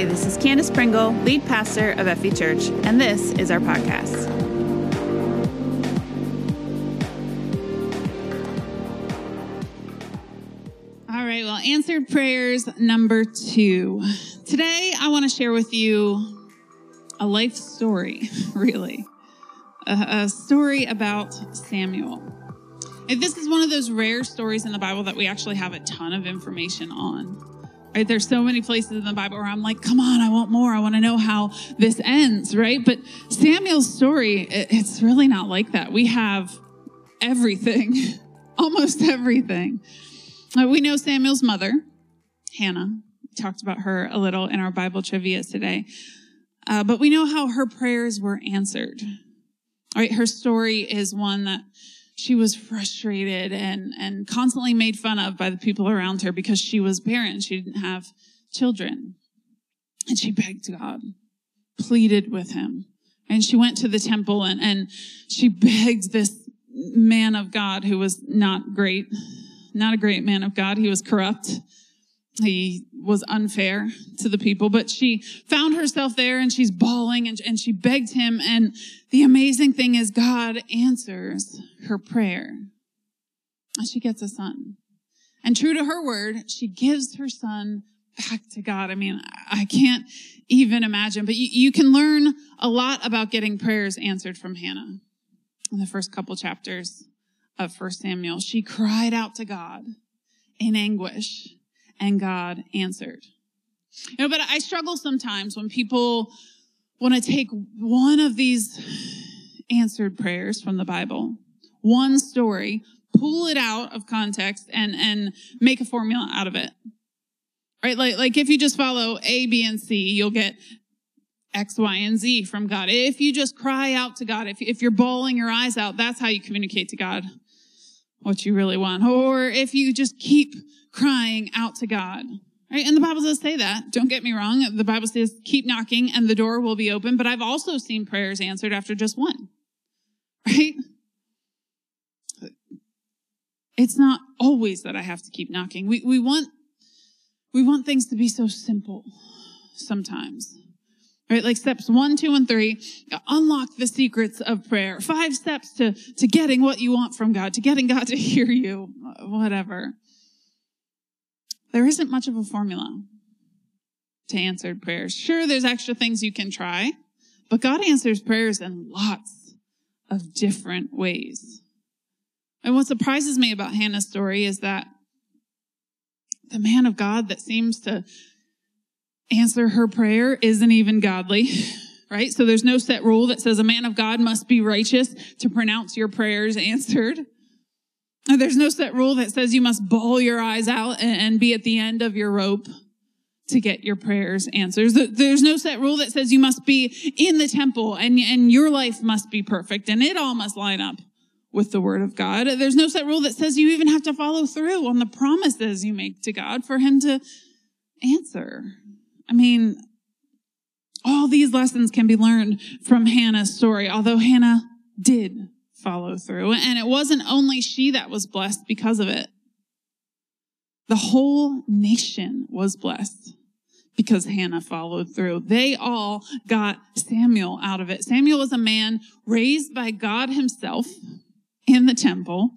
Hey, this is Candace Pringle, lead pastor of FV Church, and this is our podcast. All right, well, answered prayers number two. Today, I want to share with you a life story, really. A, a story about Samuel. This is one of those rare stories in the Bible that we actually have a ton of information on. Right? There's so many places in the Bible where I'm like, come on, I want more. I want to know how this ends, right? But Samuel's story, it's really not like that. We have everything, almost everything. Uh, we know Samuel's mother, Hannah. We talked about her a little in our Bible trivia today. Uh, but we know how her prayers were answered. All right, her story is one that she was frustrated and, and constantly made fun of by the people around her because she was barren. She didn't have children. And she begged God, pleaded with him. And she went to the temple and, and she begged this man of God who was not great, not a great man of God. He was corrupt. He was unfair to the people, but she found herself there and she's bawling and, and she begged him. And the amazing thing is God answers her prayer. And she gets a son. And true to her word, she gives her son back to God. I mean, I can't even imagine, but you, you can learn a lot about getting prayers answered from Hannah in the first couple chapters of First Samuel. She cried out to God in anguish and God answered. You know, but I struggle sometimes when people want to take one of these answered prayers from the Bible, one story, pull it out of context and, and make a formula out of it. Right? Like, like if you just follow A, B, and C, you'll get X, Y, and Z from God. If you just cry out to God, if, if you're bawling your eyes out, that's how you communicate to God what you really want. Or if you just keep crying out to God. Right? And the Bible does say that. Don't get me wrong. The Bible says keep knocking and the door will be open. But I've also seen prayers answered after just one. Right? It's not always that I have to keep knocking. We, we want, we want things to be so simple sometimes. Right? Like steps one, two, and three, unlock the secrets of prayer. Five steps to, to getting what you want from God, to getting God to hear you, whatever. There isn't much of a formula to answered prayers. Sure, there's extra things you can try, but God answers prayers in lots of different ways. And what surprises me about Hannah's story is that the man of God that seems to answer her prayer isn't even godly, right? So there's no set rule that says a man of God must be righteous to pronounce your prayers answered. There's no set rule that says you must bawl your eyes out and be at the end of your rope to get your prayers answered. There's no set rule that says you must be in the temple and, and your life must be perfect and it all must line up with the word of God. There's no set rule that says you even have to follow through on the promises you make to God for him to answer. I mean, all these lessons can be learned from Hannah's story, although Hannah did follow through. And it wasn't only she that was blessed because of it. The whole nation was blessed because Hannah followed through. They all got Samuel out of it. Samuel was a man raised by God himself in the temple,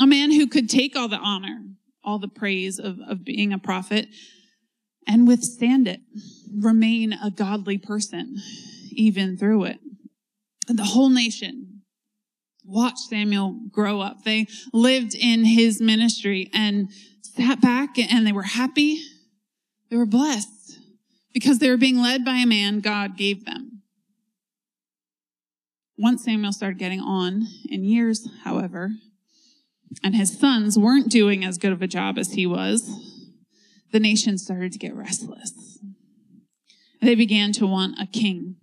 a man who could take all the honor, all the praise of, of being a prophet and withstand it, remain a godly person even through it. The whole nation watched Samuel grow up. They lived in his ministry and sat back and they were happy. They were blessed because they were being led by a man God gave them. Once Samuel started getting on in years, however, and his sons weren't doing as good of a job as he was, the nation started to get restless. They began to want a king.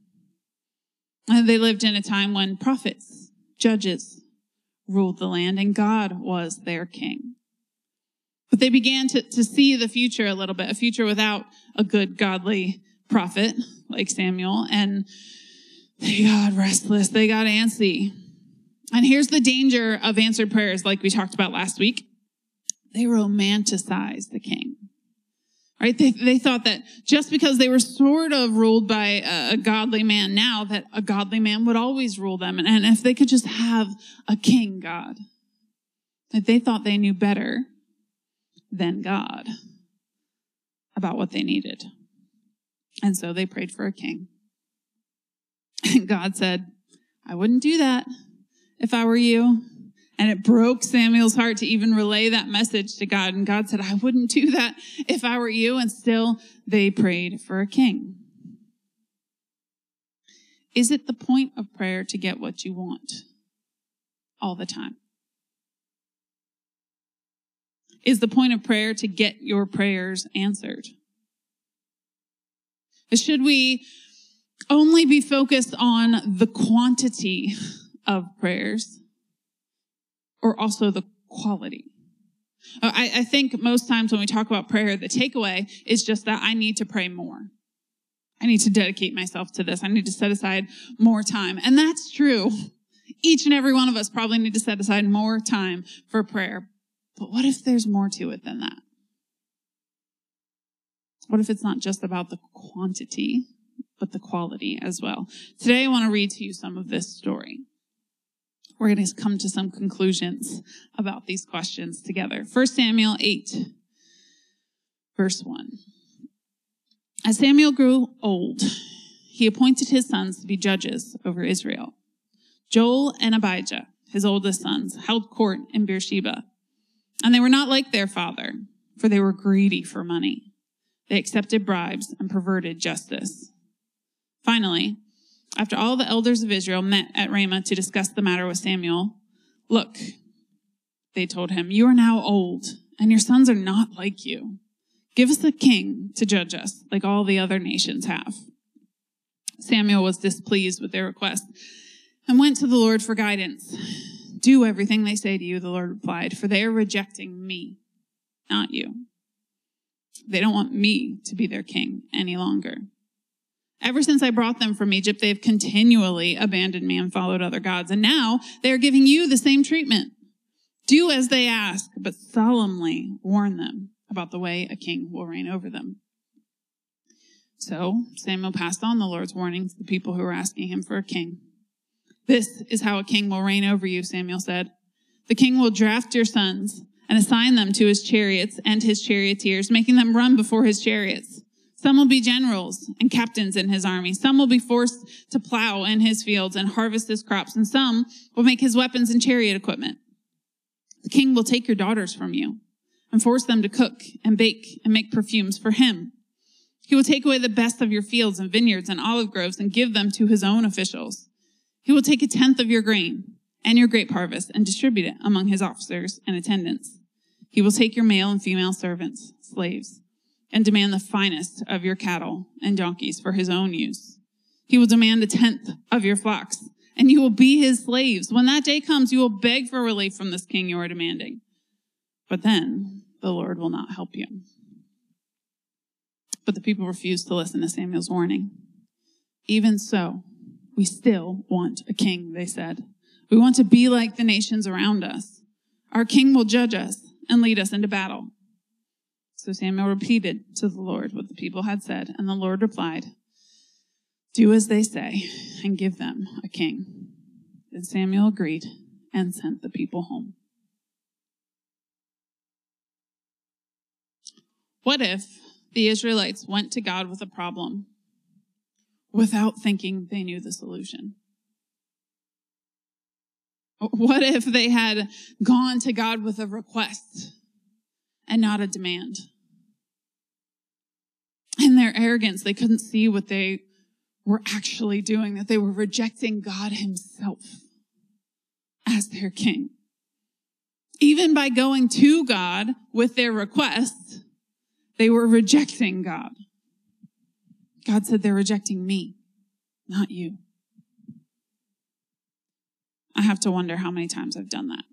And they lived in a time when prophets judges ruled the land and God was their king. But they began to, to see the future a little bit, a future without a good, godly prophet like Samuel. And they got restless. They got antsy. And here's the danger of answered prayers, like we talked about last week. They romanticize the king. Right? They, they thought that just because they were sort of ruled by a, a, godly man now, that a godly man would always rule them. And, and if they could just have a king God, that they thought they knew better than God about what they needed. And so they prayed for a king. And God said, I wouldn't do that if I were you. And it broke Samuel's heart to even relay that message to God. And God said, I wouldn't do that if I were you. And still they prayed for a king. Is it the point of prayer to get what you want all the time? Is the point of prayer to get your prayers answered? Should we only be focused on the quantity of prayers or also the quality? Uh, I, I, think most times when we talk about prayer, the takeaway is just that I need to pray more. I need to dedicate myself to this. I need to set aside more time. And that's true. Each and every one of us probably need to set aside more time for prayer. But what if there's more to it than that? What if it's not just about the quantity, but the quality as well? Today, I want to read to you some of this story. We're going to come to some conclusions about these questions together. 1 Samuel 8, verse 1. As Samuel grew old, he appointed his sons to be judges over Israel. Joel and Abijah, his oldest sons, held court in Beersheba. And they were not like their father, for they were greedy for money. They accepted bribes and perverted justice. Finally, after all the elders of Israel met at Ramah to discuss the matter with Samuel, look, they told him, you are now old and your sons are not like you. Give us a king to judge us like all the other nations have. Samuel was displeased with their request and went to the Lord for guidance. Do everything they say to you, the Lord replied, for they are rejecting me, not you. They don't want me to be their king any longer. Ever since I brought them from Egypt, they've continually abandoned me and followed other gods. And now they are giving you the same treatment. Do as they ask, but solemnly warn them about the way a king will reign over them. So Samuel passed on the Lord's warning to the people who were asking him for a king. This is how a king will reign over you, Samuel said. The king will draft your sons and assign them to his chariots and his charioteers, making them run before his chariots. Some will be generals and captains in his army. Some will be forced to plow in his fields and harvest his crops, and some will make his weapons and chariot equipment. The king will take your daughters from you and force them to cook and bake and make perfumes for him. He will take away the best of your fields and vineyards and olive groves and give them to his own officials. He will take a tenth of your grain and your grape harvest and distribute it among his officers and attendants. He will take your male and female servants, slaves, and demand the finest of your cattle and donkeys for his own use. He will demand a tenth of your flocks, and you will be his slaves. When that day comes, you will beg for relief from this king you are demanding. But then the Lord will not help you. But the people refused to listen to Samuel's warning. Even so, we still want a king, they said. We want to be like the nations around us. Our king will judge us and lead us into battle. So Samuel repeated to the Lord what the people had said, and the Lord replied, Do as they say and give them a king. Then Samuel agreed and sent the people home. What if the Israelites went to God with a problem without thinking they knew the solution? What if they had gone to God with a request and not a demand? In their arrogance, they couldn't see what they were actually doing, that they were rejecting God Himself as their king. Even by going to God with their request, they were rejecting God. God said, They're rejecting me, not you. I have to wonder how many times I've done that.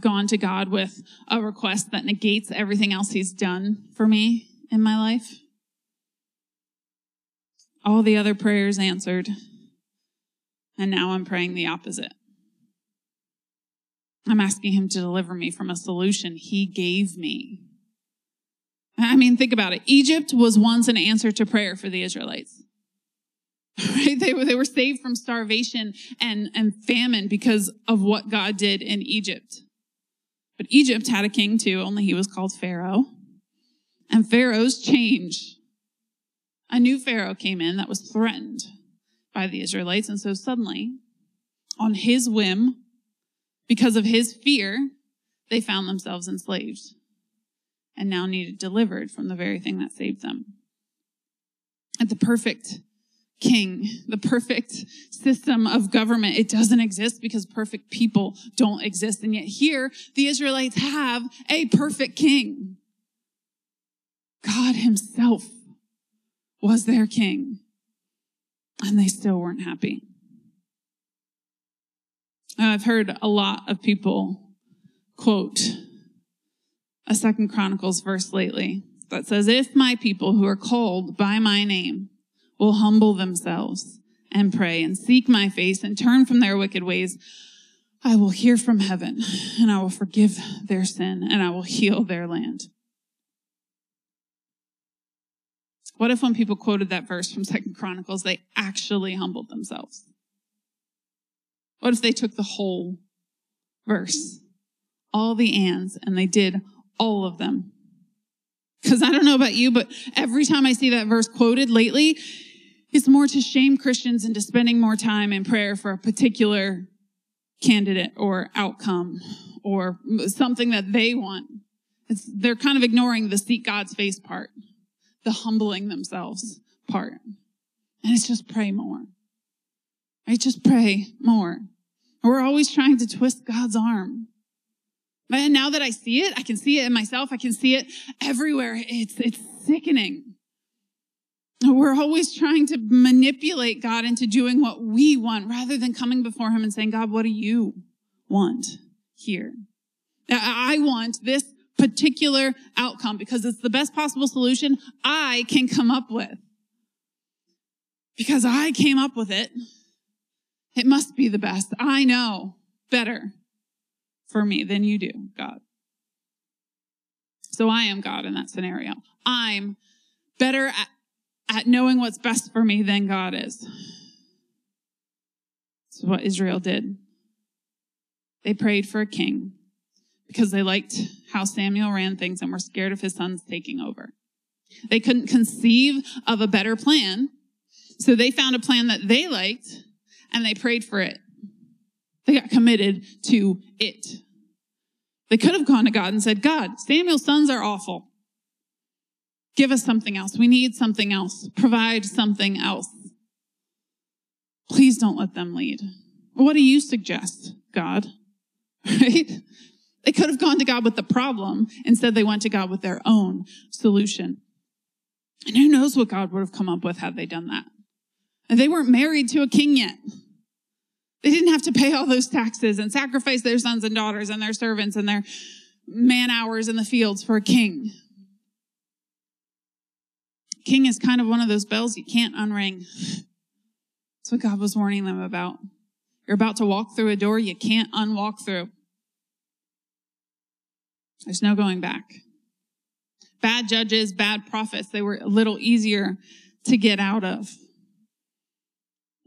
Gone to God with a request that negates everything else He's done for me in my life. All the other prayers answered, and now I'm praying the opposite. I'm asking him to deliver me from a solution he gave me. I mean, think about it. Egypt was once an answer to prayer for the Israelites. Right? They were, they were saved from starvation and, and famine because of what God did in Egypt. But Egypt had a king too, only he was called Pharaoh. And Pharaohs change. A new Pharaoh came in that was threatened by the Israelites. And so suddenly, on his whim, because of his fear, they found themselves enslaved and now needed delivered from the very thing that saved them. At the perfect king, the perfect system of government, it doesn't exist because perfect people don't exist. And yet here, the Israelites have a perfect king. God himself was their king. And they still weren't happy. I've heard a lot of people quote a second Chronicles verse lately that says, if my people who are called by my name will humble themselves and pray and seek my face and turn from their wicked ways, I will hear from heaven and I will forgive their sin and I will heal their land. What if when people quoted that verse from Second Chronicles, they actually humbled themselves? What if they took the whole verse, all the ands, and they did all of them? Because I don't know about you, but every time I see that verse quoted lately, it's more to shame Christians into spending more time in prayer for a particular candidate or outcome or something that they want. It's, they're kind of ignoring the seek God's face part, the humbling themselves part. And it's just pray more. Right? Just pray more. We're always trying to twist God's arm. And now that I see it, I can see it in myself. I can see it everywhere. It's, it's sickening. We're always trying to manipulate God into doing what we want rather than coming before him and saying, God, what do you want here? I want this particular outcome because it's the best possible solution I can come up with. Because I came up with it. It must be the best. I know better for me than you do, God. So I am God in that scenario. I'm better at, at knowing what's best for me than God is. This is what Israel did. They prayed for a king because they liked how Samuel ran things and were scared of his sons taking over. They couldn't conceive of a better plan. So they found a plan that they liked and they prayed for it. They got committed to it. They could have gone to God and said, God, Samuel's sons are awful. Give us something else. We need something else. Provide something else. Please don't let them lead. What do you suggest, God? Right? They could have gone to God with the problem. Instead, they went to God with their own solution. And who knows what God would have come up with had they done that? And they weren't married to a king yet. They didn't have to pay all those taxes and sacrifice their sons and daughters and their servants and their man hours in the fields for a king. King is kind of one of those bells you can't unring. That's what God was warning them about. You're about to walk through a door you can't unwalk through. There's no going back. Bad judges, bad prophets, they were a little easier to get out of.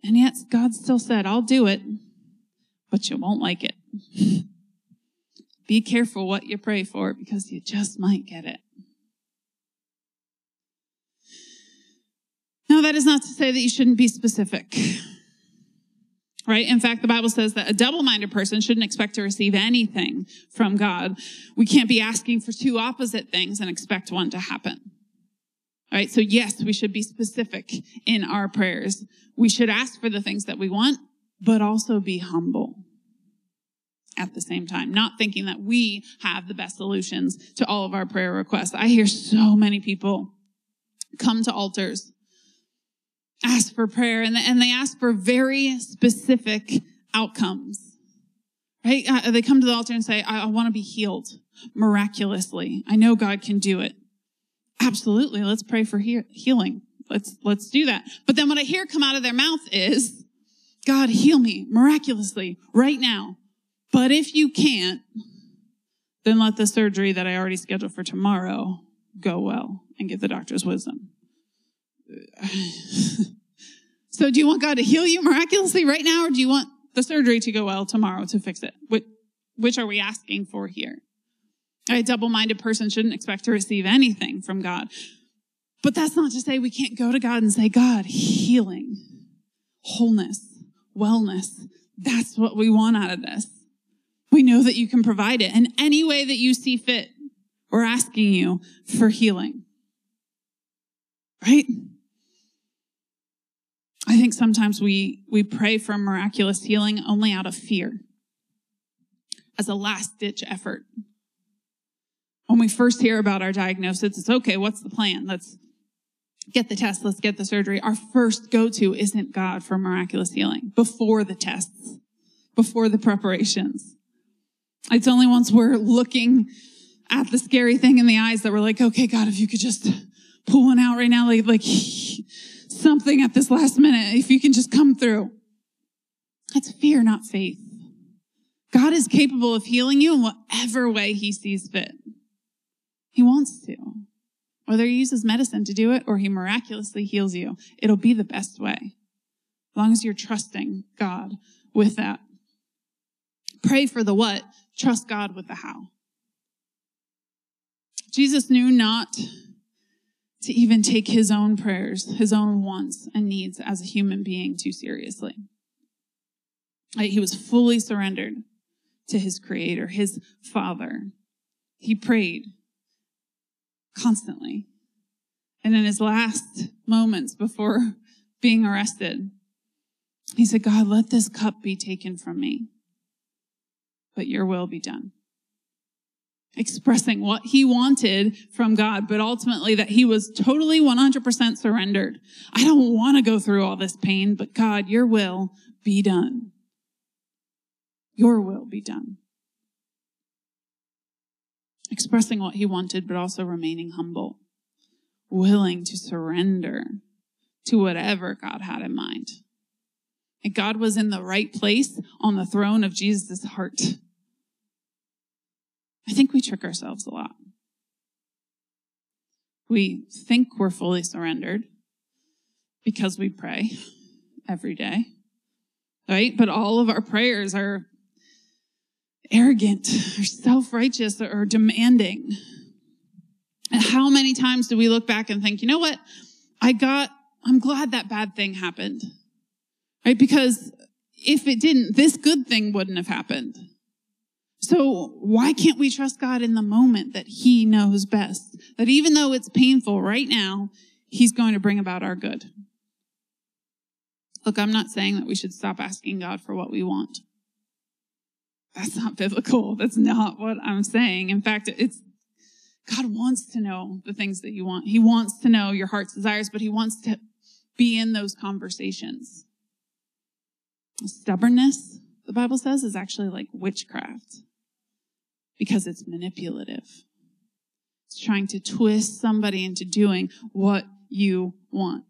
And yet God still said, I'll do it, but you won't like it. Be careful what you pray for because you just might get it. Now, that is not to say that you shouldn't be specific. Right? In fact, the Bible says that a double-minded person shouldn't expect to receive anything from God. We can't be asking for two opposite things and expect one to happen. All right. So yes, we should be specific in our prayers. We should ask for the things that we want, but also be humble at the same time, not thinking that we have the best solutions to all of our prayer requests. I hear so many people come to altars, ask for prayer, and, and they ask for very specific outcomes. Right? Uh, they come to the altar and say, I, I want to be healed miraculously. I know God can do it. Absolutely. Let's pray for he- healing. Let's, let's do that. But then what I hear come out of their mouth is, God, heal me miraculously right now. But if you can't, then let the surgery that I already scheduled for tomorrow go well and get the doctor's wisdom. so do you want God to heal you miraculously right now or do you want the surgery to go well tomorrow to fix it? Which, which are we asking for here? A double-minded person shouldn't expect to receive anything from God. But that's not to say we can't go to God and say, God, healing, wholeness, wellness. That's what we want out of this. We know that you can provide it in any way that you see fit. We're asking you for healing. Right? I think sometimes we, we pray for miraculous healing only out of fear as a last ditch effort. When we first hear about our diagnosis, it's okay, what's the plan? Let's get the test, let's get the surgery. Our first go to isn't God for miraculous healing before the tests, before the preparations. It's only once we're looking at the scary thing in the eyes that we're like, okay, God, if you could just pull one out right now, like, like something at this last minute, if you can just come through. That's fear, not faith. God is capable of healing you in whatever way he sees fit. He wants to. Whether he uses medicine to do it or he miraculously heals you, it'll be the best way. As long as you're trusting God with that. Pray for the what, trust God with the how. Jesus knew not to even take his own prayers, his own wants and needs as a human being too seriously. He was fully surrendered to his creator, his father. He prayed constantly. And in his last moments before being arrested, he said, God, let this cup be taken from me but your will be done. Expressing what he wanted from God, but ultimately that he was totally 100% surrendered. I don't want to go through all this pain, but God, your will be done. Your will be done. Expressing what he wanted, but also remaining humble, willing to surrender to whatever God had in mind. And God was in the right place on the throne of Jesus' heart. I think we trick ourselves a lot. We think we're fully surrendered because we pray every day, right? But all of our prayers are arrogant or self righteous or demanding. And how many times do we look back and think, you know what? I got, I'm glad that bad thing happened, right? Because if it didn't, this good thing wouldn't have happened. So why can't we trust God in the moment that he knows best? That even though it's painful right now, he's going to bring about our good. Look, I'm not saying that we should stop asking God for what we want. That's not biblical. That's not what I'm saying. In fact, it's God wants to know the things that you want. He wants to know your heart's desires, but he wants to be in those conversations. Stubbornness, the Bible says, is actually like witchcraft because it's manipulative. It's trying to twist somebody into doing what you want.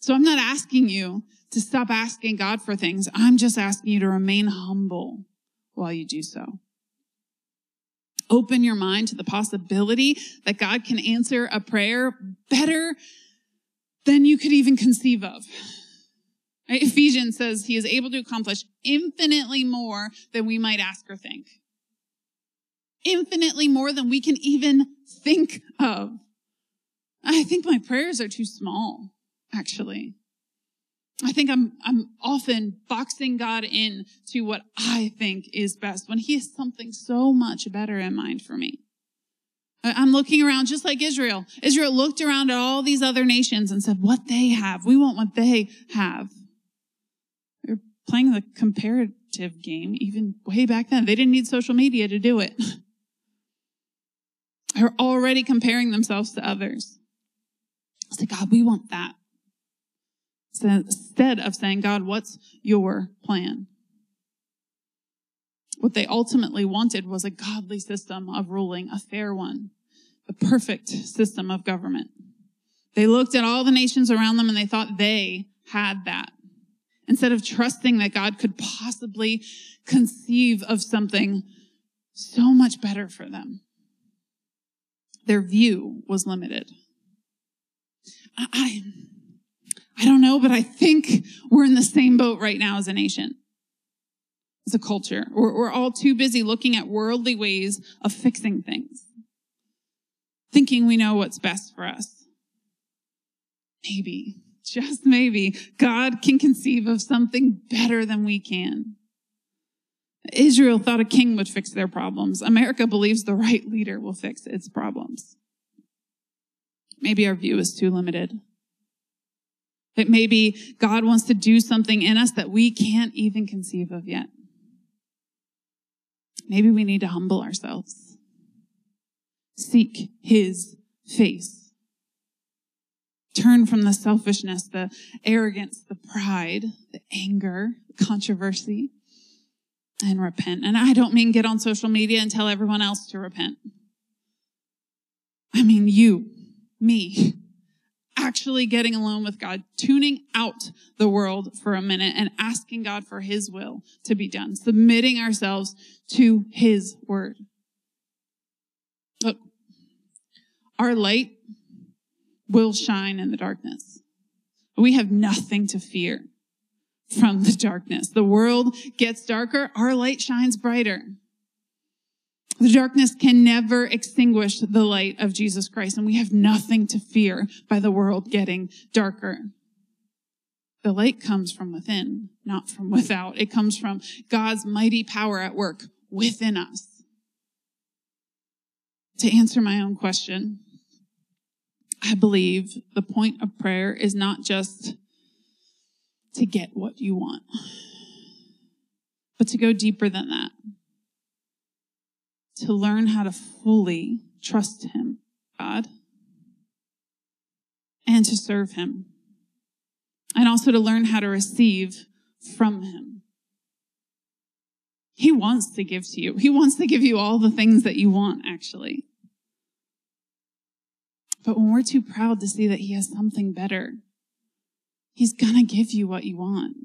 So I'm not asking you to stop asking God for things. I'm just asking you to remain humble while you do so. Open your mind to the possibility that God can answer a prayer better than you could even conceive of. Ephesians says he is able to accomplish infinitely more than we might ask or think infinitely more than we can even think of. I think my prayers are too small, actually. I think I'm, I'm often boxing God in to what I think is best when he has something so much better in mind for me. I'm looking around just like Israel. Israel looked around at all these other nations and said, what they have. We want what they have. Playing the comparative game even way back then. They didn't need social media to do it. They're already comparing themselves to others. I say, God, we want that. So instead of saying, God, what's your plan? What they ultimately wanted was a godly system of ruling, a fair one, the perfect system of government. They looked at all the nations around them and they thought they had that. Instead of trusting that God could possibly conceive of something so much better for them. Their view was limited. I, I, don't know, but I think we're in the same boat right now as a nation, as a culture. We're, we're all too busy looking at worldly ways of fixing things, thinking we know what's best for us. Maybe, just maybe, God can conceive of something better than we can. Israel thought a king would fix their problems. America believes the right leader will fix its problems. Maybe our view is too limited. That maybe God wants to do something in us that we can't even conceive of yet. Maybe we need to humble ourselves. Seek his face. Turn from the selfishness, the arrogance, the pride, the anger, the controversy, and repent. And I don't mean get on social media and tell everyone else to repent. I mean you, me, actually getting alone with God, tuning out the world for a minute and asking God for his will to be done, submitting ourselves to his word. Look, our light will shine in the darkness. We have nothing to fear from the darkness. The world gets darker, our light shines brighter. The darkness can never extinguish the light of Jesus Christ, and we have nothing to fear by the world getting darker. The light comes from within, not from without. It comes from God's mighty power at work within us. To answer my own question, I believe the point of prayer is not just to get what you want, but to go deeper than that. To learn how to fully trust Him, God, and to serve Him. And also to learn how to receive from Him. He wants to give to you. He wants to give you all the things that you want, actually. But when we're too proud to see that He has something better, He's gonna give you what you want.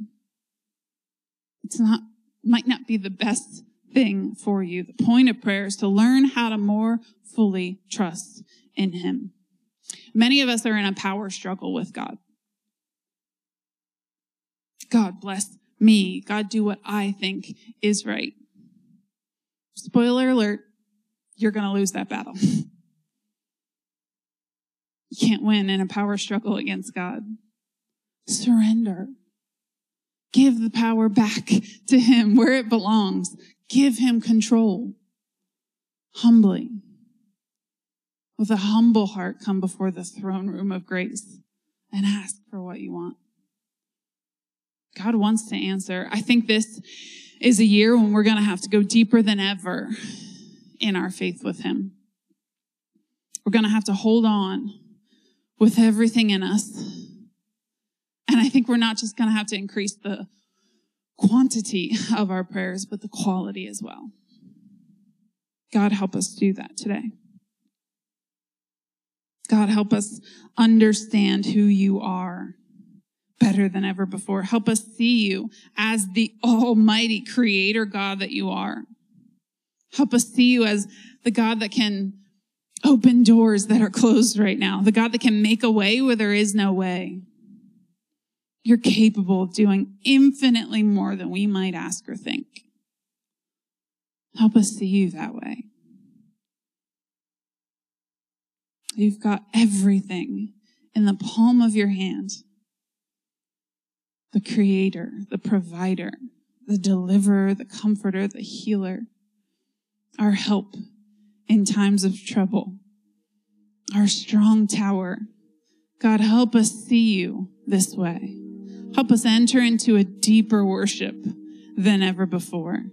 It's not, might not be the best thing for you. The point of prayer is to learn how to more fully trust in Him. Many of us are in a power struggle with God. God bless me. God do what I think is right. Spoiler alert, you're going to lose that battle. you can't win in a power struggle against God. Surrender. Give the power back to Him where it belongs. Give Him control. Humbly. With a humble heart, come before the throne room of grace and ask for what you want. God wants to answer. I think this is a year when we're going to have to go deeper than ever in our faith with Him. We're going to have to hold on with everything in us and I think we're not just going to have to increase the quantity of our prayers, but the quality as well. God, help us do that today. God, help us understand who you are better than ever before. Help us see you as the almighty creator God that you are. Help us see you as the God that can open doors that are closed right now, the God that can make a way where there is no way. You're capable of doing infinitely more than we might ask or think. Help us see you that way. You've got everything in the palm of your hand. The creator, the provider, the deliverer, the comforter, the healer, our help in times of trouble, our strong tower. God, help us see you this way. Help us enter into a deeper worship than ever before,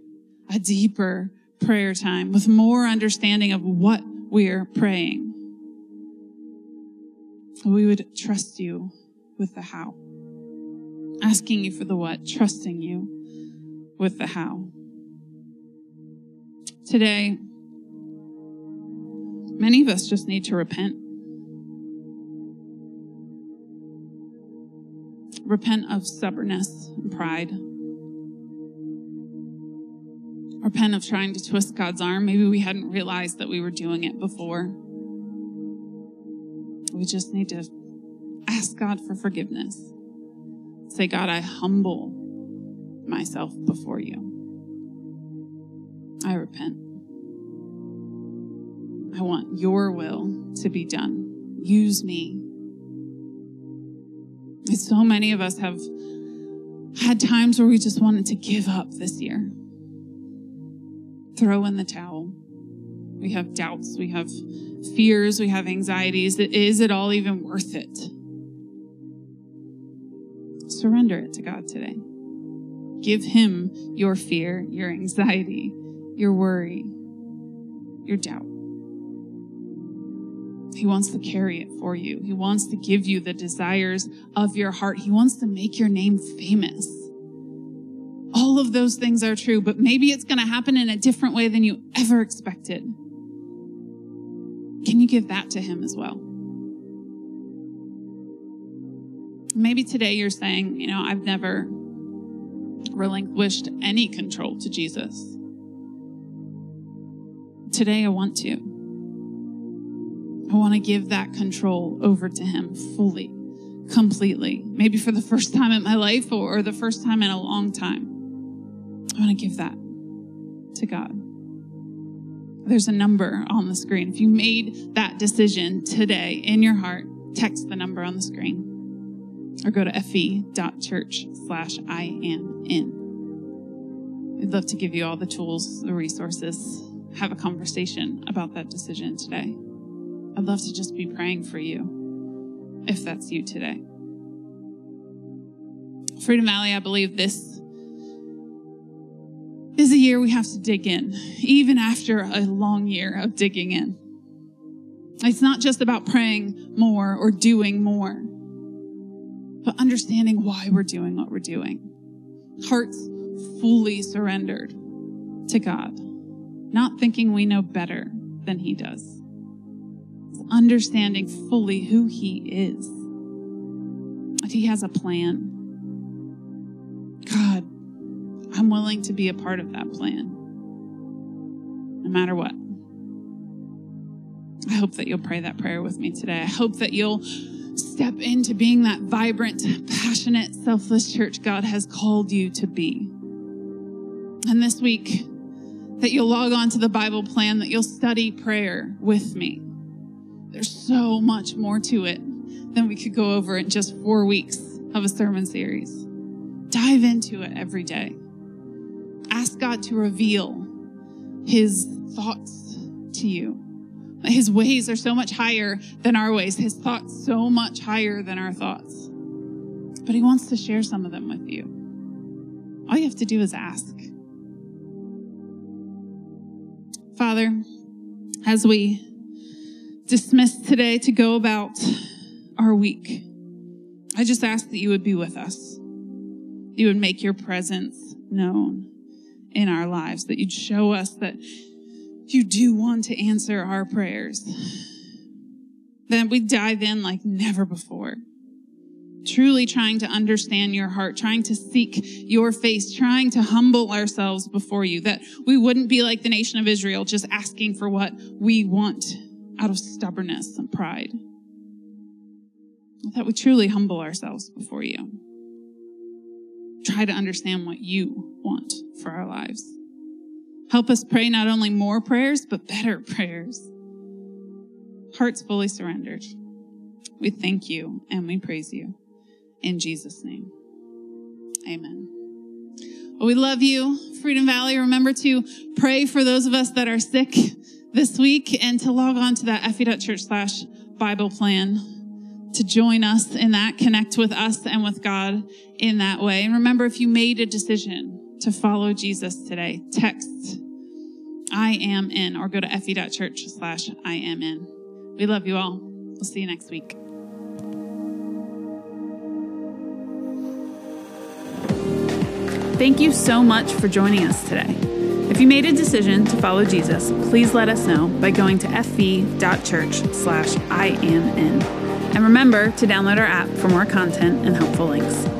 a deeper prayer time with more understanding of what we're praying. We would trust you with the how. Asking you for the what, trusting you with the how. Today, many of us just need to repent repent of stubbornness and pride. Repent of trying to twist God's arm. Maybe we hadn't realized that we were doing it before. We just need to ask God for forgiveness. Say, God, I humble myself before you. I repent. I want your will to be done. Use me. And so many of us have had times where we just wanted to give up this year, throw in the towel. We have doubts, we have fears, we have anxieties. Is it all even worth it? Surrender it to God today. Give Him your fear, your anxiety, your worry, your doubt. He wants to carry it for you. He wants to give you the desires of your heart. He wants to make your name famous. All of those things are true, but maybe it's going to happen in a different way than you ever expected. Can you give that to Him as well? Maybe today you're saying, you know, I've never relinquished any control to Jesus. Today I want to. I want to give that control over to Him fully, completely. Maybe for the first time in my life or, the first time in a long time. I want to give that to God. There's a number on the screen. If you made that decision today in your heart, text the number on the screen or go to fv.church slash I am in. We'd love to give you all the tools, the resources, have a conversation about that decision today. I'd love to just be praying for you if that's you today. Freedom Valley, I believe this is a year we have to dig in, even after a long year of digging in. It's not just about praying more or doing more, but understanding why we're doing what we're doing. Hearts fully surrendered to God, not thinking we know better than He does understanding fully who He is. That He has a plan. God, I'm willing to be a part of that plan, no matter what. I hope that you'll pray that prayer with me today. I hope that you'll step into being that vibrant, passionate, selfless church God has called you to be. And this week, that you'll log on to the Bible plan, that you'll study prayer with me. There's so much more to it than we could go over in just four weeks of a sermon series. Dive into it every day. Ask God to reveal his thoughts to you. His ways are so much higher than our ways, his thoughts so much higher than our thoughts. But he wants to share some of them with you. All you have to do is ask. Father, as we dismissed today to go about our week. I just ask that you would be with us. You would make your presence known in our lives, that you'd show us that you do want to answer our prayers. That we dive in like never before. Truly trying to understand your heart, trying to seek your face, trying to humble ourselves before you, that we wouldn't be like the nation of Israel, just asking for what we want out of stubbornness and pride. That we truly humble ourselves before you. Try to understand what you want for our lives. Help us pray not only more prayers, but better prayers. Hearts fully surrendered. We thank you and we praise you. In Jesus' name. Amen. Well, we love you, Freedom Valley. Remember to pray for those of us that are sick this week and to log on to that fv.church slash Bible plan to join us in that, connect with us and with God in that way. And remember, if you made a decision to follow Jesus today, text I am in or go to fv.church slash I am in. We love you all. We'll see you next week. Thank you so much for joining us today. If you made a decision to follow Jesus, please let us know by going to fv.church slash. And remember to download our app for more content and helpful links.